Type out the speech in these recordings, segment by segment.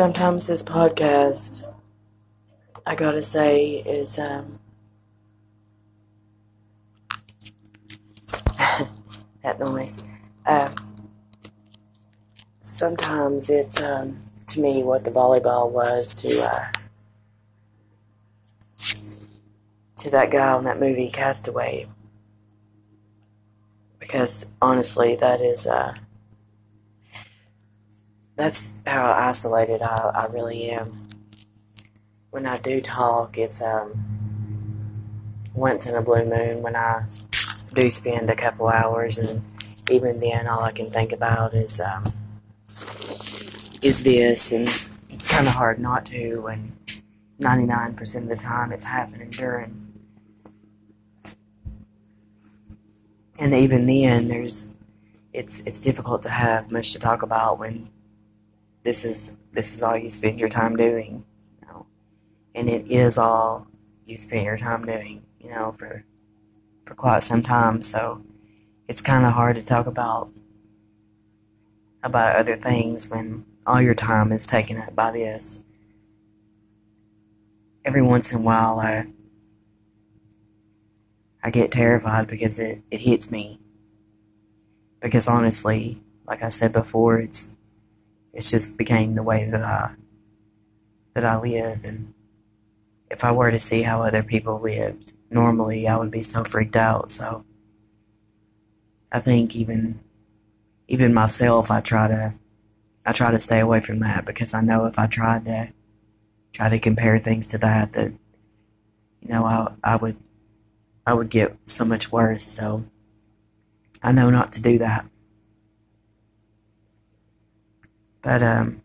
sometimes this podcast, I gotta say, is um, that noise. Uh, sometimes it's um, to me what the volleyball was to uh, to that guy on that movie Castaway. Because honestly, that is uh, that's how isolated I, I really am. When I do talk, it's um, once in a blue moon when I do spend a couple hours, and even then, all I can think about is um, is this, and it's kind of hard not to when 99% of the time it's happening during. And even then, there's it's it's difficult to have much to talk about when this is this is all you spend your time doing, you know, and it is all you spend your time doing, you know, for for quite some time. So it's kind of hard to talk about about other things when all your time is taken up by this. Every once in a while, I I get terrified because it, it hits me. Because honestly, like I said before, it's it's just became the way that I that I live and if I were to see how other people lived normally I would be so freaked out so I think even even myself I try to I try to stay away from that because I know if I tried to try to compare things to that that you know I I would I would get so much worse so I know not to do that but um,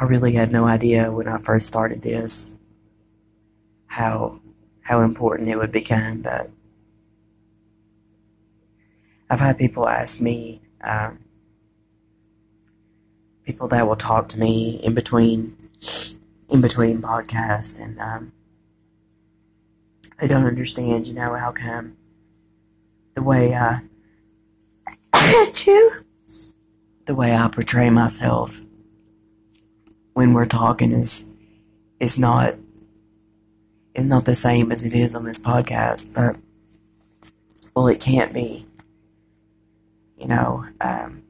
I really had no idea when I first started this how how important it would become. But I've had people ask me, um, people that will talk to me in between in between podcasts, and um, they don't understand, you know, how come the way I you the way I portray myself when we're talking is is not is not the same as it is on this podcast, but well, it can't be. You know, um,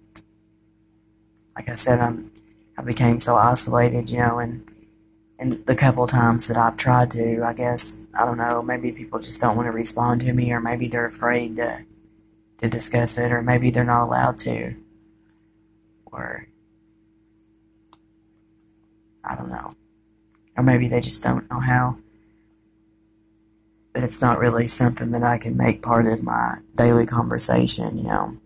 like I said, I'm I became so isolated, you know, and and the couple times that I've tried to, I guess I don't know, maybe people just don't want to respond to me, or maybe they're afraid to to discuss it, or maybe they're not allowed to or I don't know. Or maybe they just don't know how. But it's not really something that I can make part of my daily conversation, you know.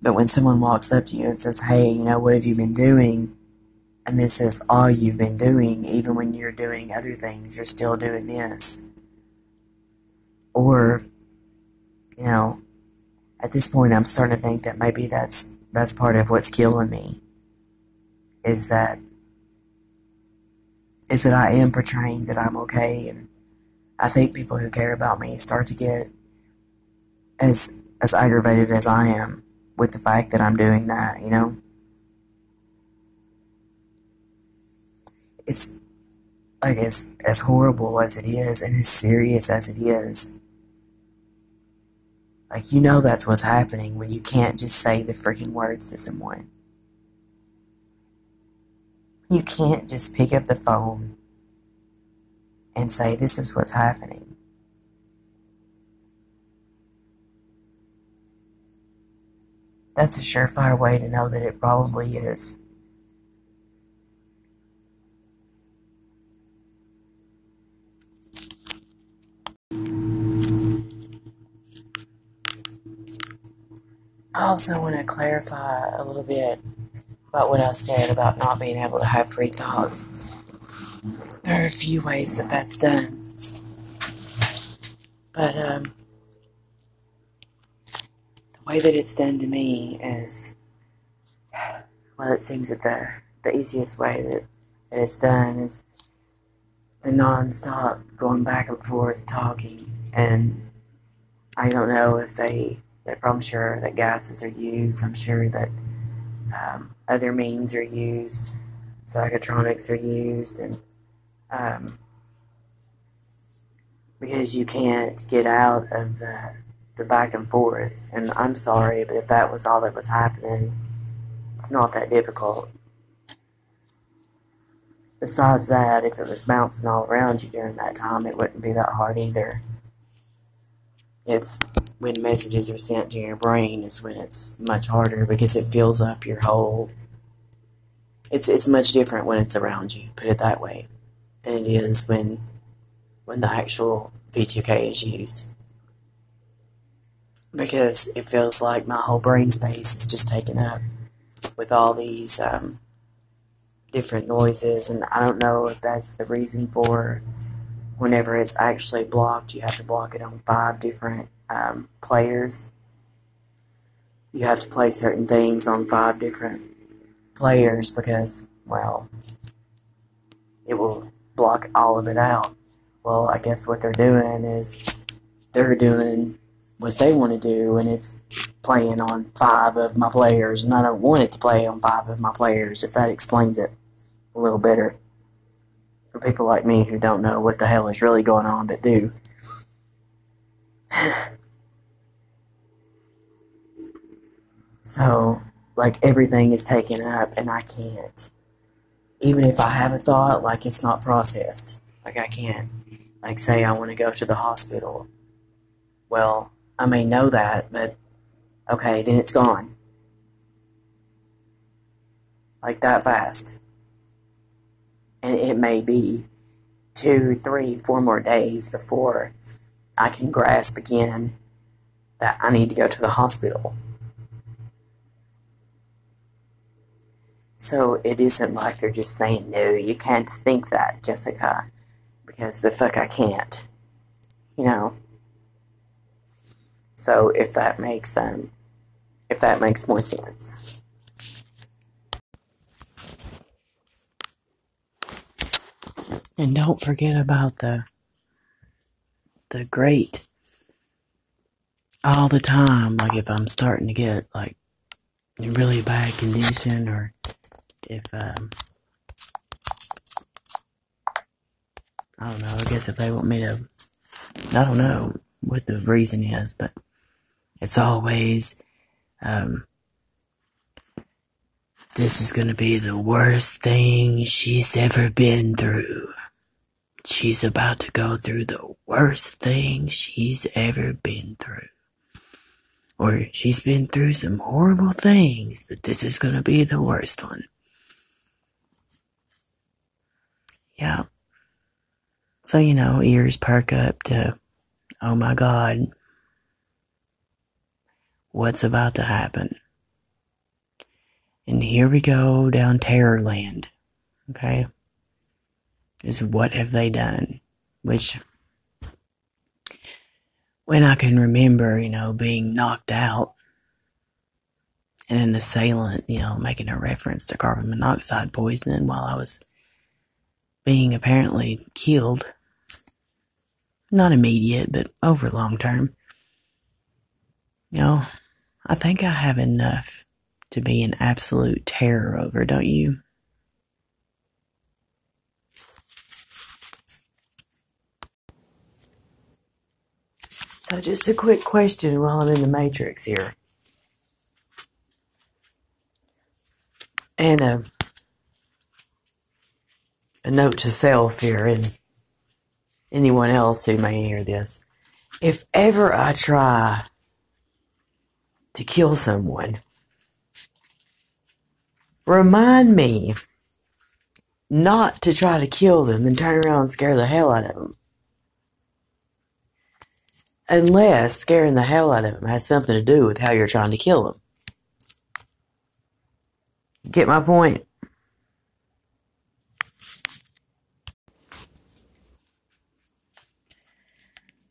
But when someone walks up to you and says, hey, you know, what have you been doing? And this is all you've been doing, even when you're doing other things, you're still doing this. Or, you know, at this point, I'm starting to think that maybe that's that's part of what's killing me. Is that is that I am portraying that I'm okay, and I think people who care about me start to get as as aggravated as I am with the fact that I'm doing that. You know, it's like as as horrible as it is, and as serious as it is like, you know that's what's happening when you can't just say the freaking words to someone. You can't just pick up the phone and say, this is what's happening. That's a surefire way to know that it probably is. I also want to clarify a little bit about what I said about not being able to have free thought. There are a few ways that that's done. But um, the way that it's done to me is, well, it seems that the, the easiest way that, that it's done is the non-stop going back and forth talking. And I don't know if they that I'm sure that gases are used. I'm sure that um, other means are used, psychotronics are used, and um, because you can't get out of the the back and forth. And I'm sorry, but if that was all that was happening, it's not that difficult. Besides that, if it was bouncing all around you during that time, it wouldn't be that hard either. It's when messages are sent to your brain is when it's much harder because it fills up your whole. It's it's much different when it's around you. Put it that way, than it is when when the actual V2K is used. Because it feels like my whole brain space is just taken up with all these um, different noises, and I don't know if that's the reason for whenever it's actually blocked, you have to block it on five different um, players. You have to play certain things on five different players because, well, it will block all of it out. Well, I guess what they're doing is they're doing what they want to do, and it's playing on five of my players, and I don't want it to play on five of my players, if that explains it a little better. For people like me who don't know what the hell is really going on, that do. so, like, everything is taken up, and I can't. Even if I have a thought, like, it's not processed. Like, I can't. Like, say I want to go to the hospital. Well, I may know that, but okay, then it's gone. Like that fast. And it may be two, three, four more days before I can grasp again that I need to go to the hospital. So it isn't like they're just saying, no, you can't think that, Jessica, because the fuck I can't. You know? So if that makes um, if that makes more sense. And don't forget about the the great all the time. Like if I'm starting to get like really bad condition, or if um, I don't know. I guess if they want me to, I don't know what the reason is, but it's always, um, this is gonna be the worst thing she's ever been through. She's about to go through the worst thing she's ever been through. Or she's been through some horrible things, but this is gonna be the worst one. Yeah. So, you know, ears perk up to, oh my God, what's about to happen. And here we go down terror land. Okay? Is what have they done? Which, when I can remember, you know, being knocked out and an assailant, you know, making a reference to carbon monoxide poisoning while I was being apparently killed. Not immediate, but over long term. Know, I think I have enough to be an absolute terror over, don't you? So, just a quick question while I'm in the matrix here. And a note to self here and anyone else who may hear this. If ever I try to kill someone. Remind me not to try to kill them and turn around and scare the hell out of them. Unless scaring the hell out of them has something to do with how you're trying to kill them. Get my point?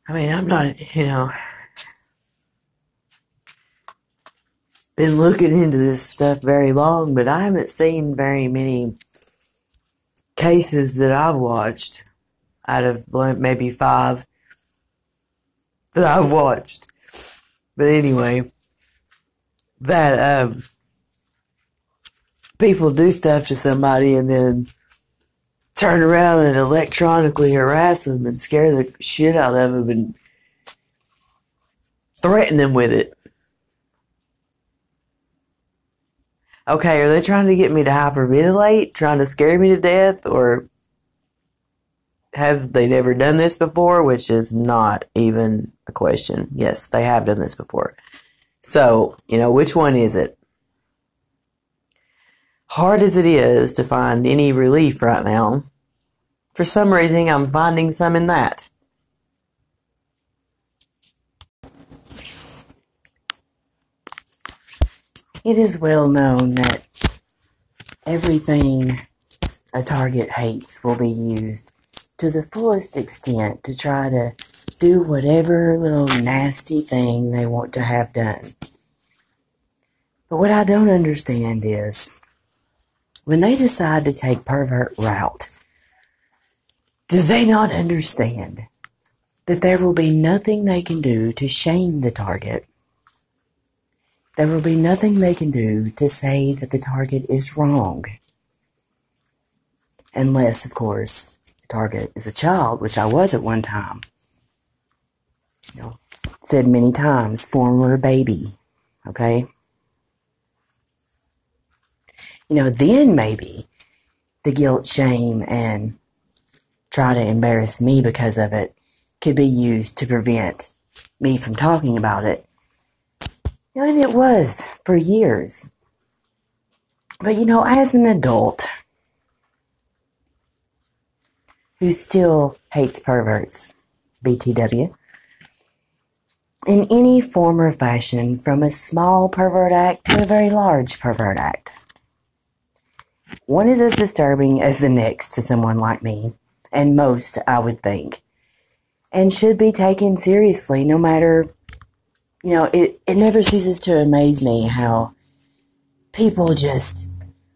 I mean, I'm not, you know, been looking into this stuff very long, but I haven't seen very many cases that I've watched out of maybe five that I've watched. But anyway, that um, people do stuff to somebody and then turn around and electronically harass them and scare the shit out of them and threaten them with it. Okay, are they trying to get me to hyperventilate, trying to scare me to death, or have they never done this before? Which is not even a question. Yes, they have done this before. So, you know, which one is it? Hard as it is to find any relief right now, for some reason I'm finding some in that. It is well known that everything a target hates will be used to the fullest extent to try to do whatever little nasty thing they want to have done. But what I don't understand is when they decide to take pervert route, do they not understand that there will be nothing they can do to shame the target there will be nothing they can do to say that the target is wrong. Unless, of course, the target is a child, which I was at one time. You know, said many times, former baby. Okay? You know, then maybe the guilt, shame, and try to embarrass me because of it could be used to prevent me from talking about it You and it was for years. But you know, as an adult who still hates perverts, BTW, in any form or fashion, from a small pervert act to a very large pervert act. One is as disturbing as the next to someone like me, and most, I would think, and should be taken seriously no matter you know, it, it never ceases to amaze me how people just,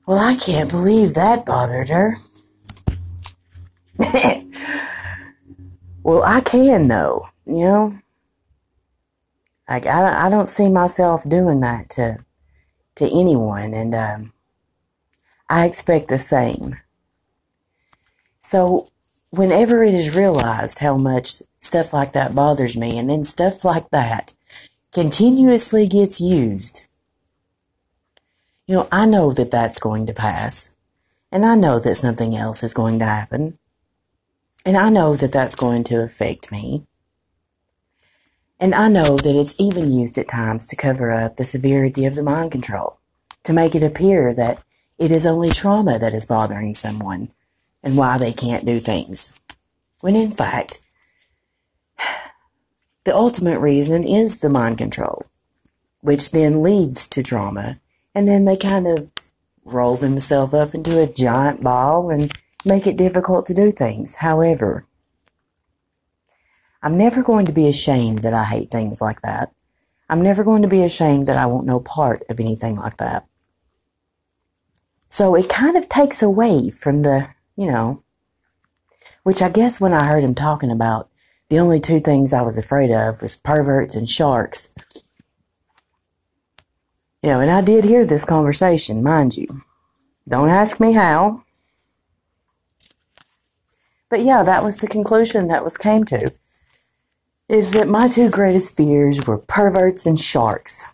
well, I can't believe that bothered her. well, I can though, you know. Like I, I don't see myself doing that to to anyone, and um, I expect the same. So, whenever it is realized how much stuff like that bothers me, and then stuff like that continuously gets used, you know, I know that that's going to pass. And I know that something else is going to happen. And I know that that's going to affect me. And I know that it's even used at times to cover up the severity of the mind control, to make it appear that it is only trauma that is bothering someone and why they can't do things. When in fact, the ultimate reason is the mind control, which then leads to trauma. And then they kind of roll themselves up into a giant ball and make it difficult to do things. However, I'm never going to be ashamed that I hate things like that. I'm never going to be ashamed that I want no part of anything like that. So it kind of takes away from the, you know, which I guess when I heard him talking about the only two things I was afraid of was perverts and sharks. You know, and I did hear this conversation, mind you. Don't ask me how. But yeah, that was the conclusion that was came to. Is that my two greatest fears were perverts and sharks.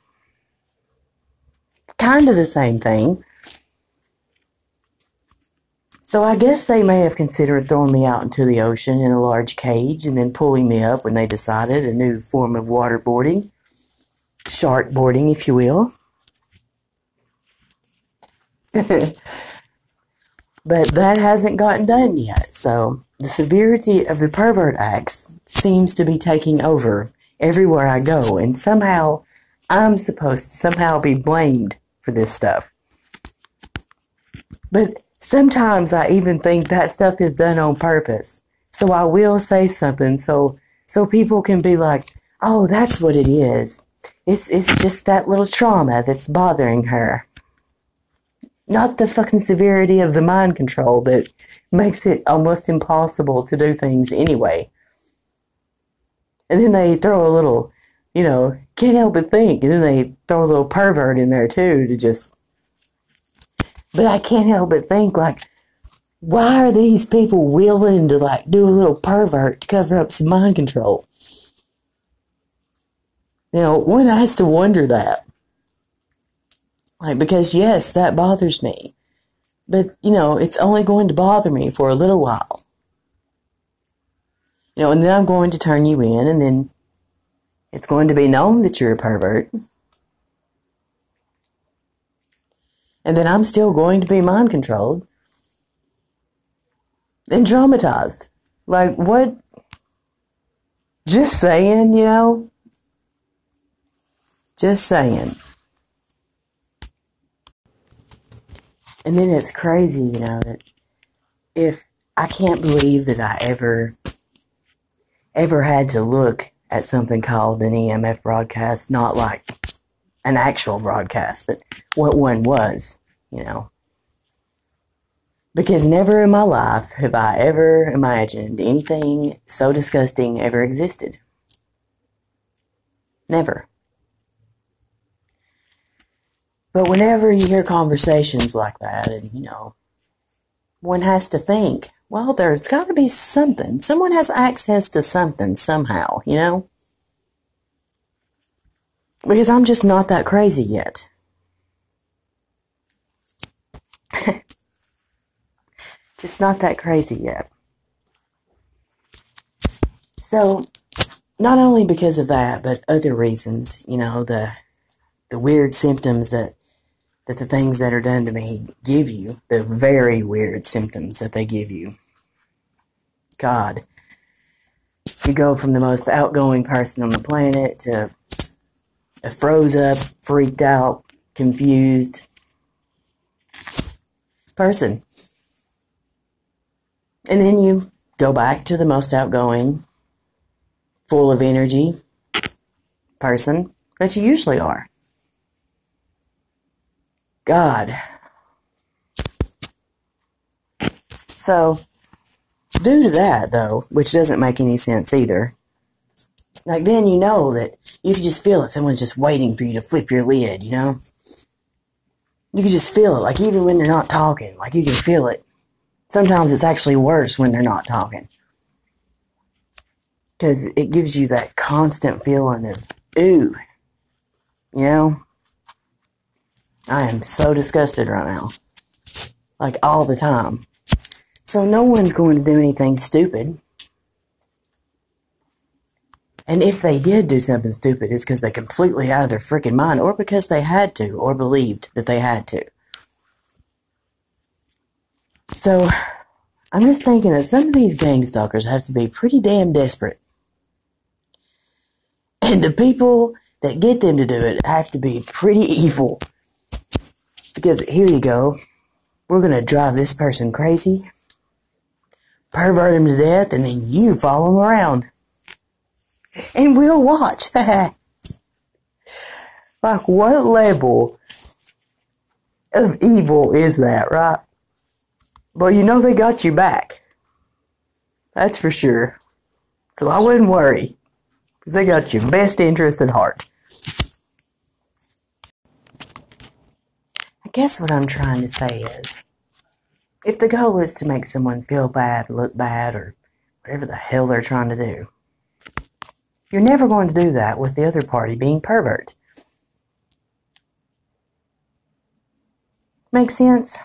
Kind of the same thing. So I guess they may have considered throwing me out into the ocean in a large cage and then pulling me up when they decided a new form of waterboarding, shark boarding, if you will. but that hasn't gotten done yet. So the severity of the pervert acts seems to be taking over everywhere I go, and somehow I'm supposed to somehow be blamed for this stuff. But Sometimes I even think that stuff is done on purpose. So I will say something so so people can be like, "Oh, that's what it is. It's it's just that little trauma that's bothering her." Not the fucking severity of the mind control that makes it almost impossible to do things anyway. And then they throw a little, you know, can't help but think. And then they throw a little pervert in there too to just. But I can't help but think, like, why are these people willing to, like, do a little pervert to cover up some mind control? You know, one has to wonder that. Like, because yes, that bothers me. But, you know, it's only going to bother me for a little while. You know, and then I'm going to turn you in, and then it's going to be known that you're a pervert. And then I'm still going to be mind controlled and traumatized. Like, what? Just saying, you know? Just saying. And then it's crazy, you know, that if I can't believe that I ever, ever had to look at something called an EMF broadcast, not like an actual broadcast, but what one was, you know. Because never in my life have I ever imagined anything so disgusting ever existed. Never. But whenever you hear conversations like that, and you know, one has to think, well, there's got to be something. Someone has access to something somehow, you know? Because I'm just not that crazy yet. just not that crazy yet. So, not only because of that, but other reasons, you know, the the weird symptoms that that the things that are done to me give you, the very weird symptoms that they give you. God. You go from the most outgoing person on the planet to froze up, freaked out, confused person. And then you go back to the most outgoing, full of energy person that you usually are. God. So, due to that, though, which doesn't make any sense either, like then you know that you can just feel it. Someone's just waiting for you to flip your lid, you know? You can just feel it, like even when they're not talking, like you can feel it. Sometimes it's actually worse when they're not talking. Because it gives you that constant feeling of, ooh, you know? I am so disgusted right now. Like all the time. So no one's going to do anything stupid. And if they did do something stupid, it's because they're completely out of their freaking mind, or because they had to, or believed that they had to. So, I'm just thinking that some of these gang stalkers have to be pretty damn desperate. And the people that get them to do it have to be pretty evil. Because here you go. We're going to drive this person crazy, pervert him to death, and then you follow him around. And we'll watch. like, what level of evil is that, right? Well, you know they got you back. That's for sure. So I wouldn't worry. Because they got your best interest at heart. I guess what I'm trying to say is if the goal is to make someone feel bad, look bad, or whatever the hell they're trying to do, you're never going to do that with the other party being pervert. Make sense?